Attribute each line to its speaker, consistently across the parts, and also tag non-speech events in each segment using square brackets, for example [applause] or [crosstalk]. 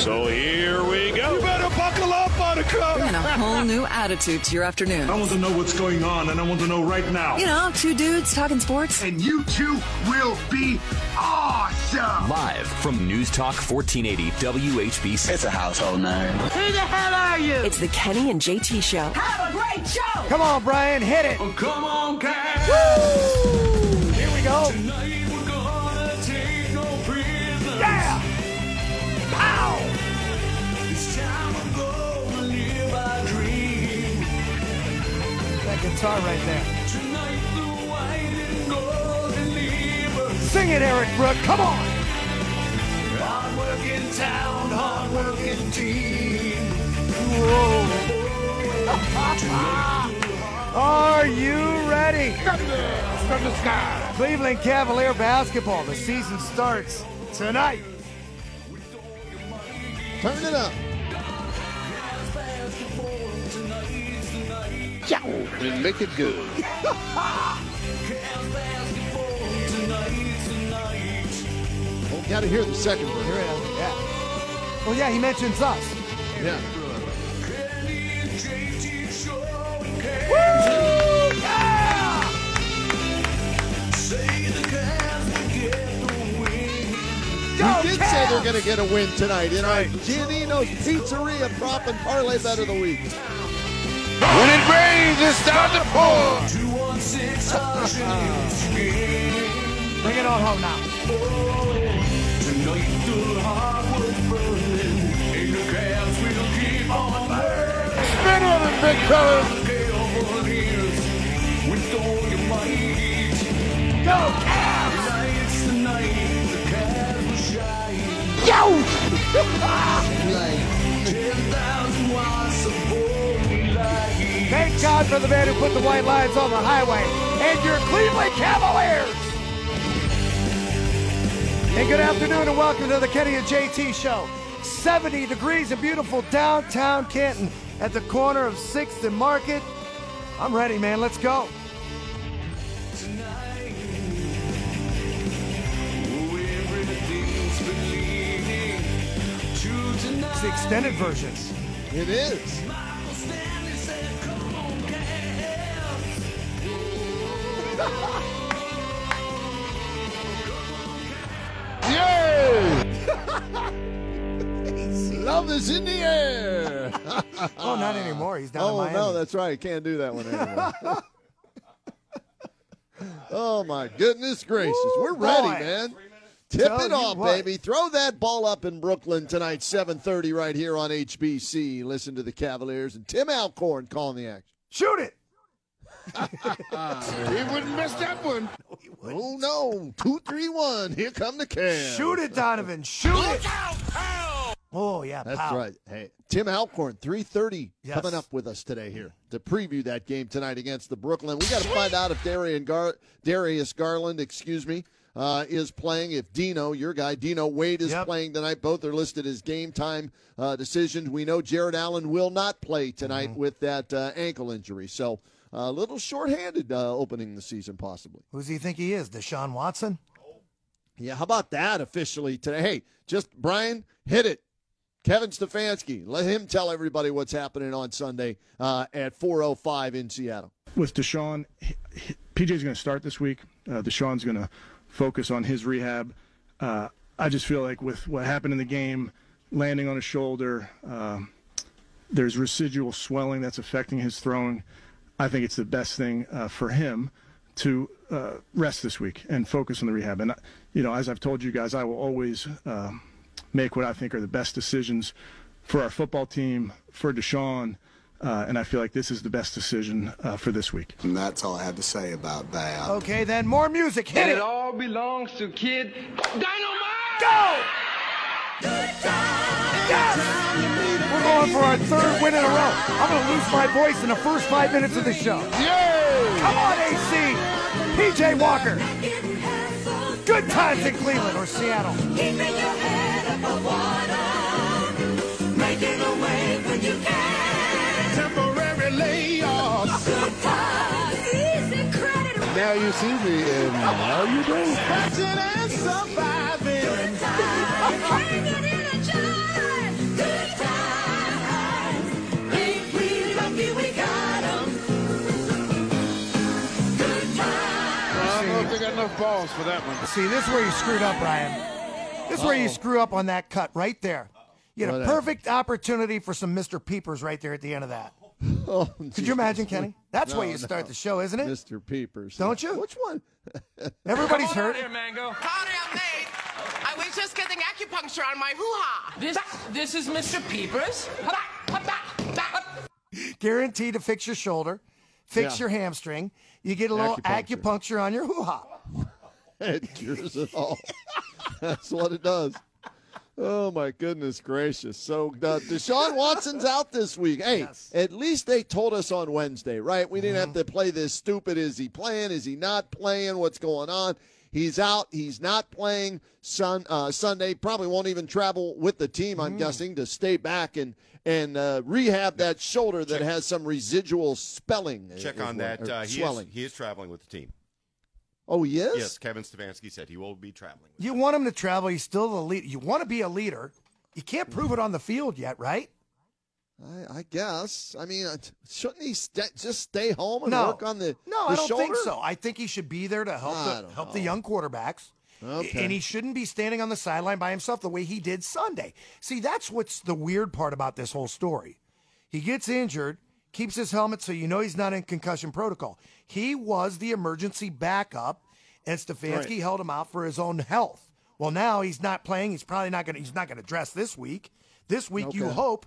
Speaker 1: So here we go.
Speaker 2: You better buckle up, Buttercup.
Speaker 3: Bringing a whole new attitude to your afternoon.
Speaker 2: I want to know what's going on, and I want to know right now.
Speaker 3: You know, two dudes talking sports.
Speaker 4: And you two will be awesome.
Speaker 5: Live from News Talk 1480 WHBC.
Speaker 6: It's a household name.
Speaker 7: Who the hell are you?
Speaker 3: It's the Kenny and JT Show.
Speaker 7: Have a great show.
Speaker 8: Come on, Brian, hit it.
Speaker 2: Oh, come on, Cat.
Speaker 8: Woo! Guitar right there.
Speaker 2: Tonight the white and gold deliver.
Speaker 8: Sing it, Eric Brook. Come on.
Speaker 2: Hard working town, hard working team. [laughs]
Speaker 8: Are you ready? From the sky. Cleveland Cavalier basketball. The season starts tonight.
Speaker 9: Turn it up. And make it good. [laughs] well, got to hear the second verse.
Speaker 8: Here it is. Yeah. Well, yeah, he mentions us.
Speaker 9: Yeah.
Speaker 8: Woo! Yeah!
Speaker 9: We did say they're going to get a win tonight in our Giannino's Pizzeria Prop and Parlay Bet of the Week.
Speaker 4: When it rains, it's time to pour.
Speaker 8: Bring it on home now.
Speaker 2: Tonight the hard work burning, and the Cavs
Speaker 8: God for the man who put the white lines on the highway and your Cleveland Cavaliers. And good afternoon and welcome to the Kenny and JT Show. 70 degrees in beautiful downtown Canton at the corner of 6th and Market. I'm ready, man. Let's go. It's the extended version.
Speaker 9: It is. [laughs] Love is in the air. [laughs]
Speaker 8: Oh, not anymore. He's down in
Speaker 9: oh no, that's right. Can't do that one anymore. [laughs] oh my goodness gracious, we're ready,
Speaker 8: boy.
Speaker 9: man. Tip
Speaker 8: Tell
Speaker 9: it off,
Speaker 8: what.
Speaker 9: baby. Throw that ball up in Brooklyn tonight, 7:30, right here on HBC. Listen to the Cavaliers and Tim Alcorn calling the action.
Speaker 8: Shoot it. [laughs]
Speaker 4: He wouldn't miss that one. [laughs]
Speaker 9: Oh no, two, three, one. Here come the Cavs.
Speaker 8: Shoot it, Donovan. Shoot it. Oh, yeah.
Speaker 9: That's
Speaker 8: pow.
Speaker 9: right. Hey, Tim Alcorn, 3.30
Speaker 8: Yes.
Speaker 9: coming up with us today here to preview that game tonight against the Brooklyn. We got to find out if Darian Gar- Darius Garland, excuse me, uh, is playing. If Dino, your guy, Dino Wade is
Speaker 8: Yep.
Speaker 9: playing tonight. Both are listed as game time uh, decisions. We know Jarrett Allen will not play tonight
Speaker 8: Mm-hmm.
Speaker 9: with that uh, ankle injury. So a little shorthanded uh, opening the season, possibly.
Speaker 8: Who does he think he is? Deshaun Watson?
Speaker 9: Yeah, how about that officially today? Hey, just Brian, hit it. Kevin Stefanski, let him tell everybody what's happening on Sunday uh, at 4:05 in Seattle.
Speaker 10: with Deshaun, he- he- PJ's going to start this week. Uh, Deshaun's going to focus on his rehab. Uh, I just feel like with what happened in the game, landing on his shoulder, um, there's residual swelling that's affecting his throwing. I think it's the best thing uh, for him to uh, rest this week and focus on the rehab. And, uh, you know, as I've told you guys, I will always uh, make what I think are the best decisions for our football team, for Deshaun. Uh, and I feel like this is the best decision uh, for this week.
Speaker 6: And that's all I had to say about that.
Speaker 8: Okay, then more music. Hit
Speaker 11: And
Speaker 8: it.
Speaker 11: it all belongs to Kid Dynamite.
Speaker 8: Go! Yes! We're going for our third win in a row. I'm going to lose my voice in the first five minutes of the show.
Speaker 9: Yay!
Speaker 8: Come on, AC! PJ Walker. Good times in Cleveland or Seattle.
Speaker 2: Keeping your head above water. Making a wave when you can. Temporary layoffs. Good times. Easy credit.
Speaker 4: Now you see me, and now you don't.
Speaker 2: Catching and surviving. Good times.
Speaker 4: Enough balls for that one.
Speaker 8: See, this is where you screwed up, Ryan. This is where you screw up on that cut right there. You had a
Speaker 9: What happened?
Speaker 8: perfect opportunity for some Mr. Peepers right there at the end of that. [laughs]
Speaker 9: Oh,
Speaker 8: Could you imagine, Kenny? That's why
Speaker 9: No,
Speaker 8: you start the show, isn't it?
Speaker 9: Mr. Peepers.
Speaker 8: Don't you?
Speaker 9: Which one? [laughs]
Speaker 8: Everybody's hurt.
Speaker 11: Mango.
Speaker 12: Howdy, I'm Nate. I was just getting acupuncture on my hoo-ha.
Speaker 11: This this is Mr. Peepers.
Speaker 8: Guaranteed to fix your shoulder, fix
Speaker 9: Yeah.
Speaker 8: your hamstring. You get a little
Speaker 9: Acupuncture.
Speaker 8: acupuncture, on your hoo ha.
Speaker 9: It cures it all. [laughs] That's what it does. Oh my goodness gracious! So uh, Deshaun Watson's out this week. Hey, at least they told us on Wednesday, right? We didn't have to play this stupid. Is he playing? Is he not playing? What's going on? He's out. He's not playing sun, uh, Sunday. Probably won't even travel with the team. I'm guessing to stay back and and uh, rehab that shoulder that has some residual spelling.
Speaker 13: Check on
Speaker 9: what-
Speaker 13: that. Uh, he, is,
Speaker 9: swelling.
Speaker 13: he is traveling with the team.
Speaker 9: Oh, he is.
Speaker 13: Yes, Kevin Stefanski said he will be traveling.
Speaker 8: You want him to travel. He's still the lead. You want to be a leader. You can't prove it on the field yet, right?
Speaker 9: I, I guess. I mean, uh, shouldn't he st- just stay home and
Speaker 8: No.
Speaker 9: work on the
Speaker 8: No,
Speaker 9: the
Speaker 8: I don't think so. I think he should be there to help
Speaker 9: I
Speaker 8: the,
Speaker 9: don't
Speaker 8: help the young quarterbacks.
Speaker 9: Okay.
Speaker 8: And he shouldn't be standing on the sideline by himself the way he did Sunday. See, that's what's the weird part about this whole story. He gets injured, keeps his helmet so you know he's not in concussion protocol. He was the emergency backup, and Stefanski
Speaker 9: Right.
Speaker 8: held him out for his own health. Well, now he's not playing. He's probably not going. to He's not going to dress this week. This week, you hope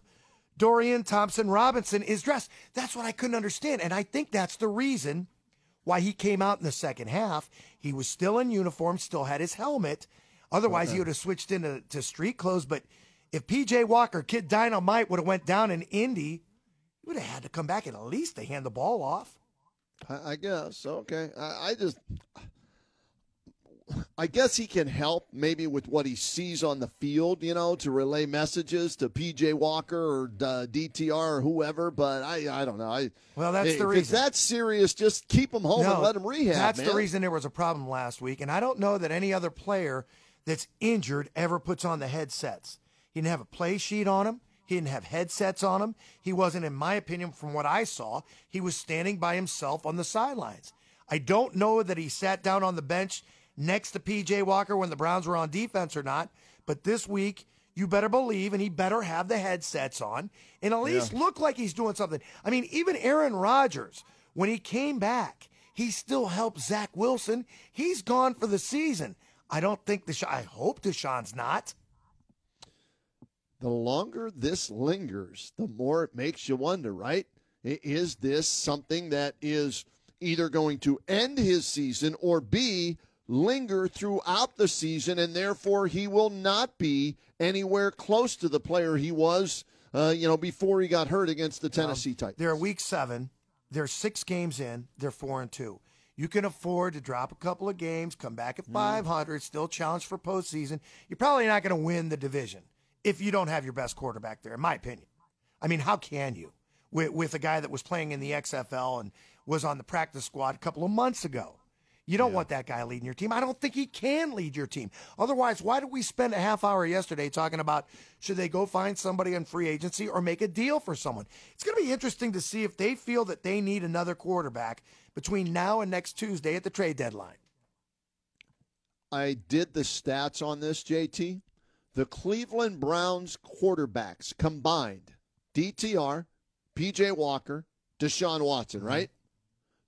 Speaker 8: Dorian Thompson Robinson is dressed. That's what I couldn't understand, and I think that's the reason why he came out in the second half. He was still in uniform, still had his helmet. Otherwise, he would have switched into to street clothes. But if PJ Walker, Kid Dynamite, would have went down in Indy, he would have had to come back and at least to hand the ball off.
Speaker 9: I, I guess. Okay. I, I just. I guess he can help maybe with what he sees on the field, you know, to relay messages to PJ Walker or uh, DTR or whoever. But I, I don't know. I
Speaker 8: Well, that's
Speaker 9: if
Speaker 8: the reason.
Speaker 9: that serious, just keep him home and let him rehab.
Speaker 8: That's
Speaker 9: man.
Speaker 8: the reason there was a problem last week. And I don't know that any other player that's injured ever puts on the headsets. He didn't have a play sheet on him. He didn't have headsets on him. He wasn't, in my opinion, from what I saw, he was standing by himself on the sidelines. I don't know that he sat down on the bench next to PJ Walker when the Browns were on defense or not, but this week, you better believe, and he better have the headsets on and at least look like he's doing something. I mean, even Aaron Rodgers, when he came back, he still helped Zach Wilson. He's gone for the season. I don't think Deshaun, I hope Deshaun's not.
Speaker 9: The longer this lingers, the more it makes you wonder, right? Is this something that is either going to end his season or B, linger throughout the season, and therefore he will not be anywhere close to the player he was, uh, you know, before he got hurt against the Tennessee Titans?
Speaker 8: They're week seven. They're six games in. They're four and two. You can afford to drop a couple of games, come back at 500, still challenge for postseason. You're probably not going to win the division if you don't have your best quarterback there, in my opinion. I mean, how can you with, with a guy that was playing in the XFL and was on the practice squad a couple of months ago? You don't want that guy leading your team. I don't think he can lead your team. Otherwise, why did we spend a half hour yesterday talking about should they go find somebody in free agency or make a deal for someone? It's going to be interesting to see if they feel that they need another quarterback between now and next Tuesday at the trade deadline.
Speaker 9: I did the stats on this, JT. The Cleveland Browns quarterbacks combined, DTR, PJ Walker, Deshaun Watson, mm-hmm. right?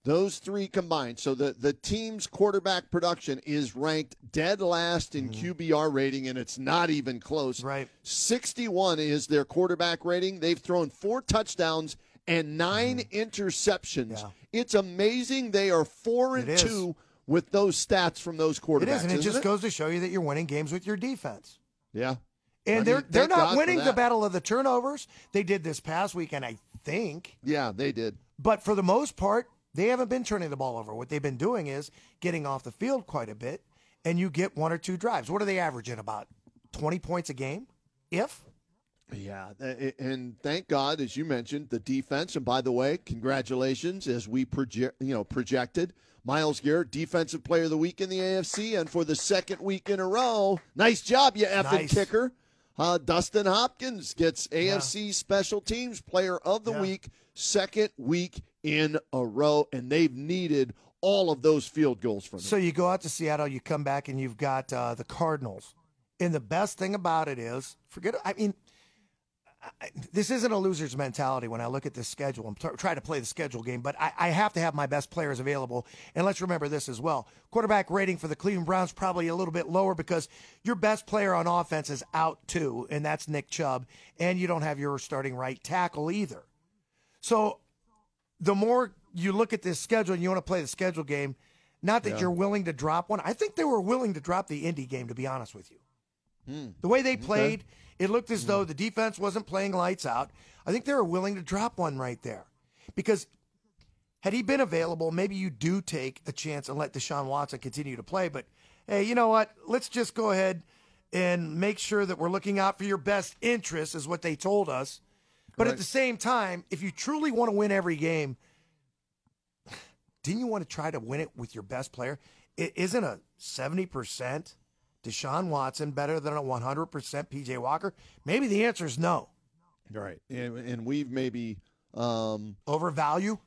Speaker 9: Those three combined. So the, the team's quarterback production is ranked dead last in mm-hmm. QBR rating, and it's not even close.
Speaker 8: Right.
Speaker 9: 61 is their quarterback rating. They've thrown four touchdowns and 9 mm-hmm. interceptions. It's amazing. They are four and two with those stats from those quarterbacks.
Speaker 8: It is, and it just
Speaker 9: it?
Speaker 8: goes to show you that you're winning games with your defense.
Speaker 9: Yeah.
Speaker 8: And
Speaker 9: I
Speaker 8: they're
Speaker 9: mean,
Speaker 8: they're not
Speaker 9: God
Speaker 8: winning the battle of the turnovers. They did this past weekend, I think.
Speaker 9: Yeah, they did.
Speaker 8: But for the most part, they haven't been turning the ball over. What they've been doing is getting off the field quite a bit, and you get one or two drives. What are they averaging? About 20 points a game? If?
Speaker 9: Yeah, and thank God, as you mentioned, the defense. And by the way, congratulations, as we project, you know, projected. Myles Garrett, Defensive Player of the Week in the AFC, and for the second week in a row, nice job, you effing
Speaker 8: Nice.
Speaker 9: kicker. Uh, Dustin Hopkins gets AFC Special Teams Player of the
Speaker 8: Yeah.
Speaker 9: Week, second week in a row, and they've needed all of those field goals from him.
Speaker 8: So you go out to Seattle, you come back, and you've got uh, the Cardinals. And the best thing about it is, forget. I mean, I, this isn't a loser's mentality when I look at this schedule. I'm t- trying to play the schedule game, but I, I have to have my best players available. And let's remember this as well: quarterback rating for the Cleveland Browns probably a little bit lower because your best player on offense is out too, and that's Nick Chubb, and you don't have your starting right tackle either. So the more you look at this schedule and you want to play the schedule game, not that
Speaker 9: Yeah.
Speaker 8: you're willing to drop one. I think they were willing to drop the Indy game, to be honest with you.
Speaker 9: Hmm.
Speaker 8: The way they played, it looked as though mm. the defense wasn't playing lights out. I think they were willing to drop one right there. Because had he been available, maybe you do take a chance and let Deshaun Watson continue to play. But hey, you know what? Let's just go ahead and make sure that we're looking out for your best interests, is what they told us. But at the same time, if you truly want to win every game, [sighs] didn't you want to try to win it with your best player? It isn't a 70% Deshaun Watson better than a 100% PJ Walker? Maybe the answer is no.
Speaker 9: Right. And, and we've maybe um,
Speaker 8: overvalue.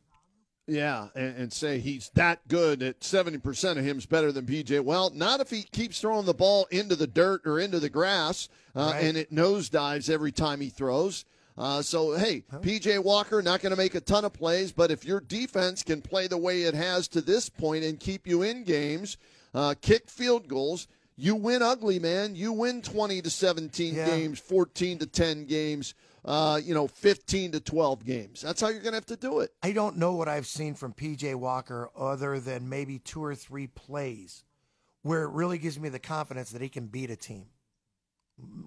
Speaker 9: Yeah, and, and say he's that good at 70% of him's better than PJ. Well, not if he keeps throwing the ball into the dirt or into the grass uh,
Speaker 8: Right.
Speaker 9: and it nosedives every time he throws. Uh, so, hey, PJ Walker not going to make a ton of plays, but if your defense can play the way it has to this point and keep you in games, uh, kick field goals, you win ugly, man. You win 20 to 17
Speaker 8: Yeah.
Speaker 9: games, 14 to 10 games, uh, you know, 15 to 12 games. That's how you're going to have to do it.
Speaker 8: I don't know what I've seen from PJ Walker other than maybe two or three plays where it really gives me the confidence that he can beat a team.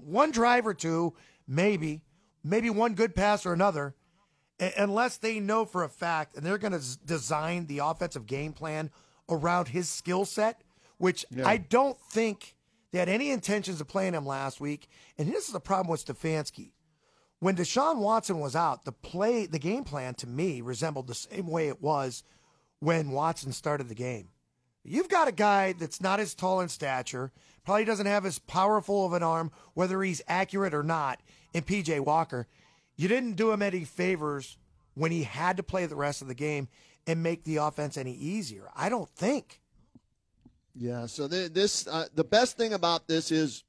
Speaker 8: One drive or two, maybe, maybe one good pass or another, unless they know for a fact and they're going to design the offensive game plan around his skill set, which
Speaker 9: Yeah.
Speaker 8: I don't think they had any intentions of playing him last week. And this is the problem with Stefanski when Deshaun Watson was out, the play, the game plan to me resembled the same way it was when Watson started the game. You've got a guy that's not as tall in stature, probably doesn't have as powerful of an arm, whether he's accurate or not, in PJ Walker. You didn't do him any favors when he had to play the rest of the game and make the offense any easier. I don't think.
Speaker 9: Yeah. So th- this, uh, the best thing about this is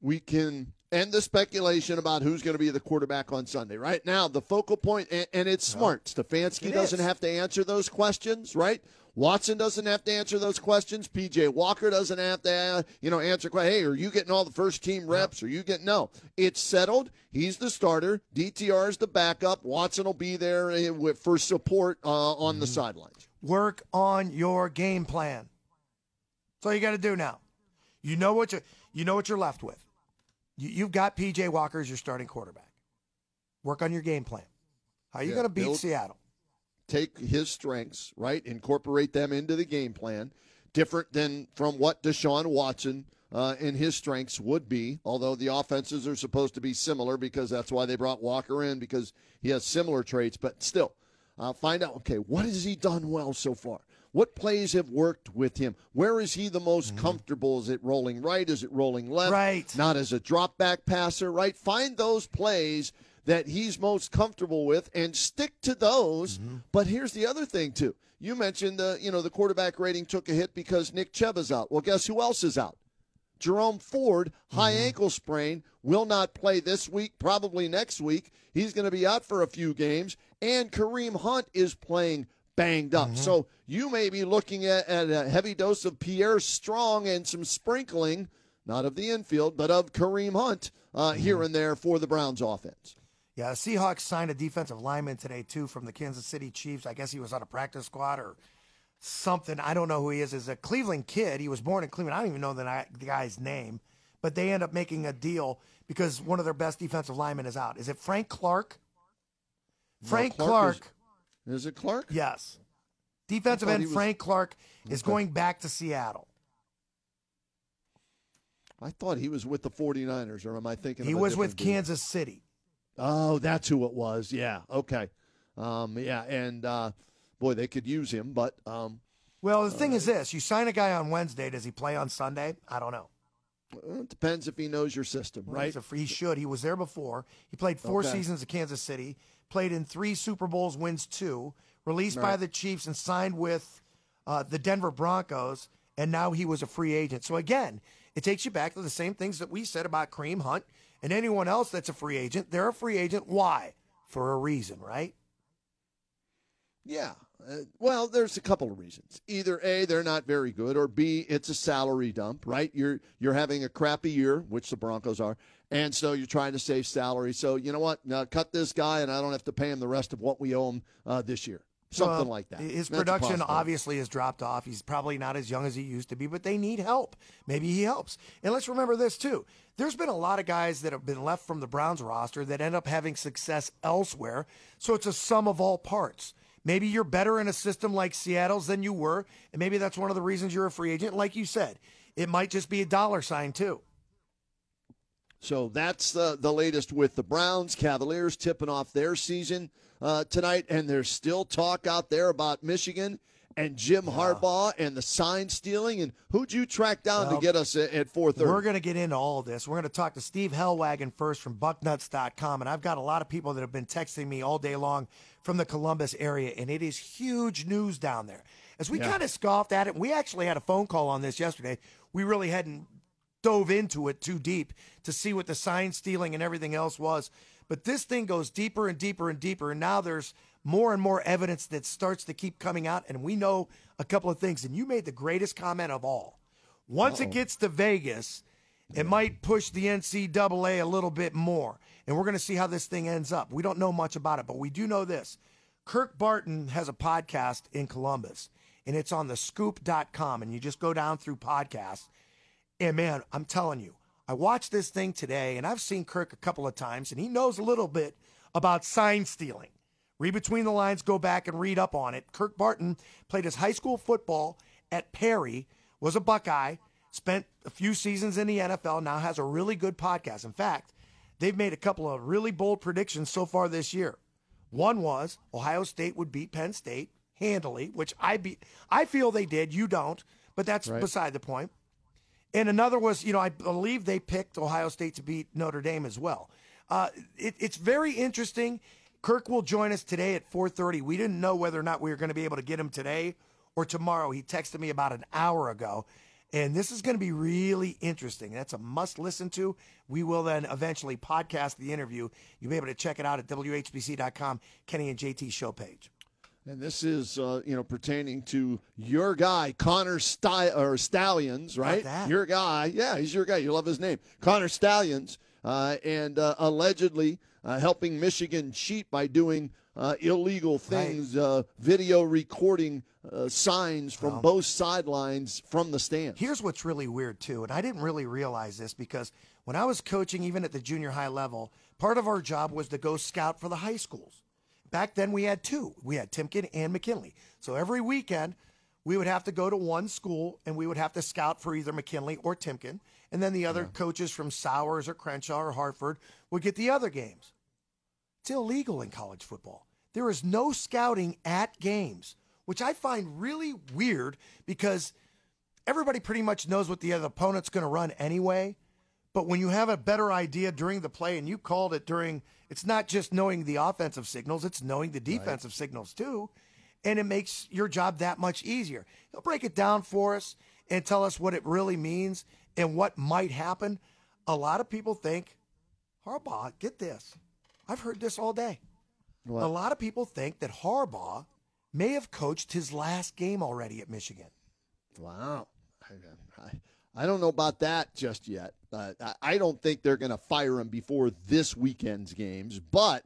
Speaker 9: we can end the speculation about who's going to be the quarterback on Sunday. Right now, the focal point, and, and it's smart. Stefanski
Speaker 8: It
Speaker 9: doesn't
Speaker 8: is.
Speaker 9: have to answer those questions, right? Watson doesn't have to answer those questions. PJ Walker doesn't have to, uh, you know, answer. Hey, are you getting all the first team reps? Are you getting no? It's settled. He's the starter. DTR is the backup. Watson will be there uh, for support uh, on
Speaker 8: Mm-hmm.
Speaker 9: the sidelines.
Speaker 8: Work on your game plan. That's all you got to do now. You know what you you know what you're left with. You, you've got PJ Walker as your starting quarterback. Work on your game plan. How are you
Speaker 9: Yeah,
Speaker 8: going to beat
Speaker 9: build-
Speaker 8: Seattle?
Speaker 9: take his strengths, right, incorporate them into the game plan, different than from what Deshaun Watson uh, and his strengths would be. Although the offenses are supposed to be similar because that's why they brought Walker in because he has similar traits. But still, uh, find out okay what has he done well so far. What plays have worked with him? Where is he the most mm-hmm. comfortable? Is it rolling right? Is it rolling left?
Speaker 8: Right.
Speaker 9: Not as a drop back passer, right? Find those plays that he's most comfortable with and stick to those. Mm-hmm. But here's the other thing too. You mentioned the you know the quarterback rating took a hit because Nick Chubb is out. Well, guess who else is out? Jerome Ford, high mm-hmm. ankle sprain, will not play this week, probably next week. He's going to be out for a few games. And Kareem Hunt is playing banged up. So you may be looking at, at a heavy dose of Pierre Strong and some sprinkling, not of the infield, but of Kareem Hunt uh, here and there for the Browns offense.
Speaker 8: Yeah, the Seahawks signed a defensive lineman today too from the Kansas City Chiefs. I guess he was on a practice squad or something. I don't know who he is. Is a Cleveland kid. He was born in Cleveland. I don't even know the, the guy's name, but they end up making a deal because one of their best defensive linemen is out. Is it Frank Clark? Frank
Speaker 9: Clark
Speaker 8: Clark.
Speaker 9: Is, is it Clark?
Speaker 8: Yes. Defensive end
Speaker 9: was-
Speaker 8: Frank Clark is
Speaker 9: Okay.
Speaker 8: going back to Seattle.
Speaker 9: I thought he was with the 49ers, or am I thinking
Speaker 8: He was with
Speaker 9: dude?
Speaker 8: Kansas City.
Speaker 9: Oh, that's who it was. Yeah. Okay. Um, yeah, and uh, boy, they could use him, but um,
Speaker 8: Well, the thing is this: you sign a guy on Wednesday. Does he play on Sunday? I don't know.
Speaker 9: it depends if he knows your system,
Speaker 8: Well,
Speaker 9: right?
Speaker 8: a he should. He was there before. He played four
Speaker 9: Okay.
Speaker 8: seasons at Kansas City. Played in three Super Bowls, wins two. Released by the Chiefs and signed with uh, the Denver Broncos, and now he was a free agent. So again, it takes you back to the same things that we said about Kareem Hunt and anyone else that's a free agent. They're a free agent. Why? For a reason, right?
Speaker 9: Yeah. Uh, well, there's a couple of reasons. Either A, they're not very good, or B, it's a salary dump, right? You're you're having a crappy year, which the Broncos are, and so you're trying to save salary. So you know what? Now cut this guy, and I don't have to pay him the rest of what we owe him uh, this year. Something
Speaker 8: Well,
Speaker 9: like that.
Speaker 8: His
Speaker 9: That's
Speaker 8: production obviously has dropped off. He's probably not as young as he used to be, but they need help. Maybe he helps. And let's remember this too. There's been a lot of guys that have been left from the Browns roster that end up having success elsewhere. So it's a sum of all parts. Maybe you're better in a system like Seattle's than you were, and maybe that's one of the reasons you're a free agent. Like you said, it might just be a dollar sign too.
Speaker 9: So that's the the latest with the Browns. Cavaliers tipping off their season uh, tonight, and there's still talk out there about Michigan and Jim Harbaugh and the sign stealing. And who'd you track down
Speaker 8: Well,
Speaker 9: to get us at, at 4:30?
Speaker 8: We're going to get into all this. We're going to talk to Steve Helwagen first from bucknuts.com. And I've got a lot of people that have been texting me all day long from the Columbus area, and it is huge news down there. As we
Speaker 14: Yeah.
Speaker 8: kind of scoffed at it, we actually had a phone call on this yesterday. We really hadn't dove into it too deep to see what the sign stealing and everything else was. But this thing goes deeper and deeper and deeper. And now there's more and more evidence that starts to keep coming out. And we know a couple of things. And you made the greatest comment of all. Once it gets to Vegas, it might push the NCAA a little bit more. And we're going to see how this thing ends up. We don't know much about it, but we do know this. Kirk Barton has a podcast in Columbus, and it's on the scoop.com. And you just go down through podcasts. And man, I'm telling you, I watched this thing today, and I've seen Kirk a couple of times, and he knows a little bit about sign stealing. Read between the lines, go back and read up on it. Kirk Barton played his high school football at Perry, was a Buckeye, spent a few seasons in the NFL, now has a really good podcast. In fact, they've made a couple of really bold predictions so far this year. One was Ohio State would beat Penn State handily, which I be I feel they did. You don't, but that's
Speaker 9: Right.
Speaker 8: beside the point. And another was, you know, I believe they picked Ohio State to beat Notre Dame as well. Uh, it, it's very interesting. Kirk will join us today at 4:30. We didn't know whether or not we were going to be able to get him today or tomorrow. He texted me about an hour ago, and this is going to be really interesting. That's a must listen to. We will then eventually podcast the interview. You'll be able to check it out at WHBC.com, Kenny and JT show page.
Speaker 9: And this is, uh, you know, pertaining to your guy, Connor Sty- or Stalions, right? Your guy. Yeah, he's your guy. You love his name. Connor Stalions, uh, and uh, allegedly uh, helping Michigan cheat by doing uh, illegal things, uh, video recording uh, signs from both sidelines from the stands.
Speaker 8: Here's what's really weird too, and I didn't really realize this because when I was coaching, even at the junior high level, part of our job was to go scout for the high schools. Back then, we had two. We had Timken and McKinley. So every weekend, we would have to go to one school and we would have to scout for either McKinley or Timken, and then the other coaches from Souers or Crenshaw or Hartford would get the other games. It's illegal in college football. There is no scouting at games, which I find really weird because everybody pretty much knows what the other opponent's going to run anyway. But when you have a better idea during the play, and you called it during, it's not just knowing the offensive signals, it's knowing the defensive signals too. And it makes your job that much easier. He'll break it down for us and tell us what it really means and what might happen. A lot of people think, Harbaugh, get this. I've heard this all day.
Speaker 9: What?
Speaker 8: A lot of people think that Harbaugh may have coached his last game already at Michigan.
Speaker 9: Wow. I, I, I don't know about that just yet. Uh, I, don't think they're going to fire him before this weekend's games, but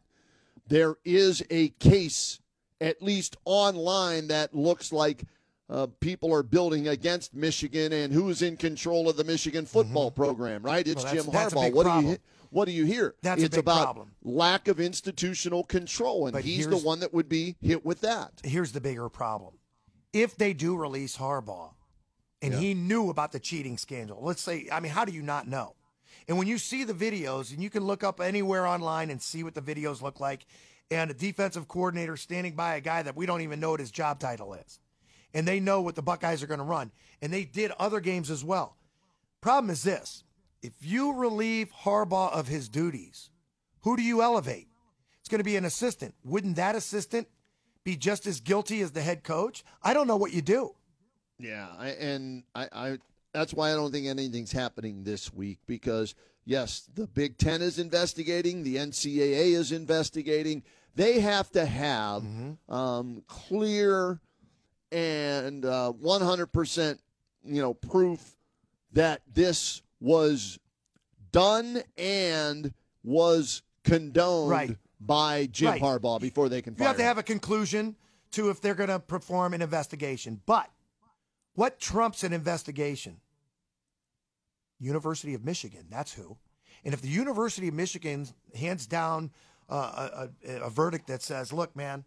Speaker 9: there is a case, at least online, that looks like uh, people are building against Michigan and who's in control of the Michigan football program, right? It's
Speaker 8: Mm-hmm. Well,
Speaker 9: Jim Harbaugh. What do you what do you hear?
Speaker 8: That's a
Speaker 9: it's
Speaker 8: big
Speaker 9: about
Speaker 8: problem.
Speaker 9: lack of institutional control, and
Speaker 8: But
Speaker 9: he's the one that would be hit with that.
Speaker 8: Here's the bigger problem. If they do release Harbaugh and
Speaker 9: Yeah.
Speaker 8: he knew about the cheating scandal, let's say, I mean, how do you not know? And when you see the videos, and you can look up anywhere online and see what the videos look like, and a defensive coordinator standing by a guy that we don't even know what his job title is, and they know what the Buckeyes are going to run, and they did other games as well. Problem is this if you relieve Harbaugh of his duties, who do you elevate? It's going to be an assistant. Wouldn't that assistant be just as guilty as the head coach? I don't know what you do.
Speaker 9: Yeah, I, and I, I that's why I don't think anything's happening this week because yes, the Big Ten is investigating, the NCAA is investigating. They have to have um, clear and uh, 100% you know proof that this was done and was condoned
Speaker 8: Right.
Speaker 9: by Jim
Speaker 8: Right.
Speaker 9: Harbaugh before they can
Speaker 8: You have to
Speaker 9: him.
Speaker 8: have a conclusion to if they're going to perform an investigation. But what trumps an investigation? University of Michigan. That's who. And if the University of Michigan hands down uh, a, a, verdict that says, look, man,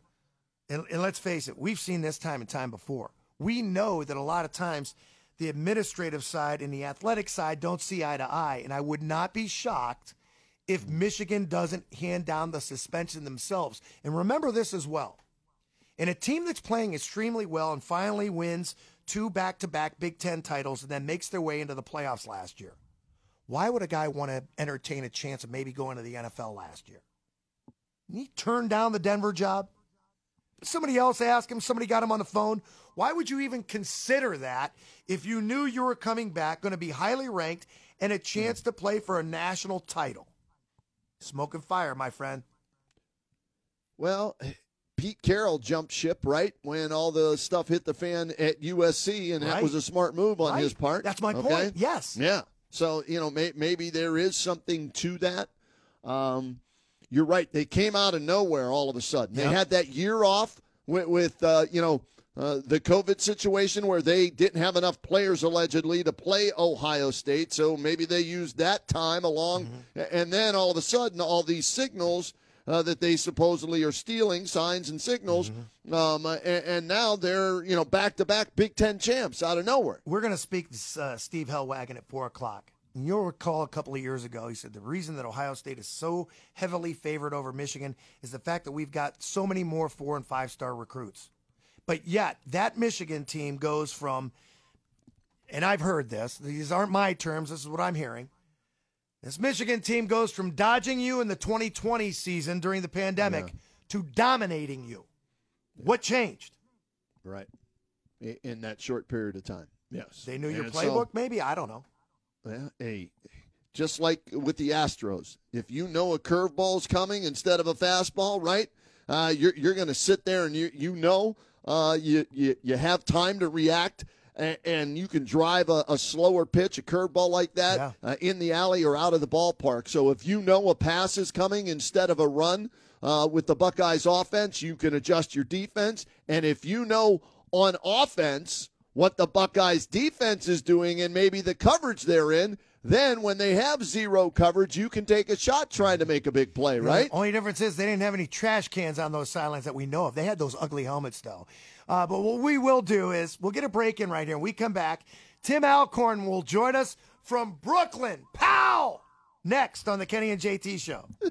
Speaker 8: and, and let's face it, we've seen this time and time before. We know that a lot of times the administrative side and the athletic side don't see eye to eye. And I would not be shocked if Michigan doesn't hand down the suspension themselves. And remember this as well. In a team that's playing extremely well and finally wins two back to back Big Ten titles and then makes their way into the playoffs last year, why would a guy want to entertain a chance of maybe going to the NFL last year? He turned down the Denver job. Somebody else asked him, somebody got him on the phone. Why would you even consider that if you knew you were coming back, going to be highly ranked, and a chance to play for a national title? Smoke and fire, my friend.
Speaker 9: Well, Pete Carroll jumped ship right when all the stuff hit the fan at USC, and that was a smart move on
Speaker 8: Right.
Speaker 9: his part.
Speaker 8: That's my
Speaker 9: Okay?
Speaker 8: point. Yes.
Speaker 9: Yeah. So you know, may, maybe there is something to that. Um, you're right. They came out of nowhere all of a sudden. They
Speaker 8: Yep.
Speaker 9: had that year off with, with uh, you know. Uh, the COVID situation where they didn't have enough players allegedly to play Ohio State, so maybe they used that time along,
Speaker 8: Mm-hmm.
Speaker 9: and then all of a sudden, all these signals uh, that they supposedly are stealing, signs and signals,
Speaker 8: Mm-hmm.
Speaker 9: um, uh, and, and now they're you know back to back Big Ten champs out of nowhere.
Speaker 8: We're going to speak to uh, Steve Helwagen at 4 o'clock. And you'll recall a couple of years ago, he said the reason that Ohio State is so heavily favored over Michigan is the fact that we've got so many more four and five star recruits. But yet, that Michigan team goes from, and I've heard this, these aren't my terms, this is what I'm hearing. This Michigan team goes from dodging you in the 2020 season during the pandemic to dominating you. What changed?
Speaker 9: Right. In that short period of time. Yes.
Speaker 8: They knew your
Speaker 9: And so-
Speaker 8: playbook, maybe? I don't know.
Speaker 9: Well, hey, just like with the Astros, if you know a curveball's coming instead of a fastball, right? Uh, you're you're going to sit there and you you know uh, you, you you have time to react. And, and you can drive a, a slower pitch, a curveball like that,
Speaker 8: Yeah.
Speaker 9: uh, in the alley or out of the ballpark. So if you know a pass is coming instead of a run uh, with the Buckeyes offense, you can adjust your defense. And if you know on offense what the Buckeyes defense is doing and maybe the coverage they're in, then when they have zero coverage, you can take a shot trying to make a big play, right?
Speaker 8: The only difference is they didn't have any trash cans on those sidelines that we know of. They had those ugly helmets, though. Uh, but what we will do is we'll get a break in right here. When we come back, Tim Alcorn will join us from Brooklyn. Pow! Next on the Kenny and JT Show. [laughs]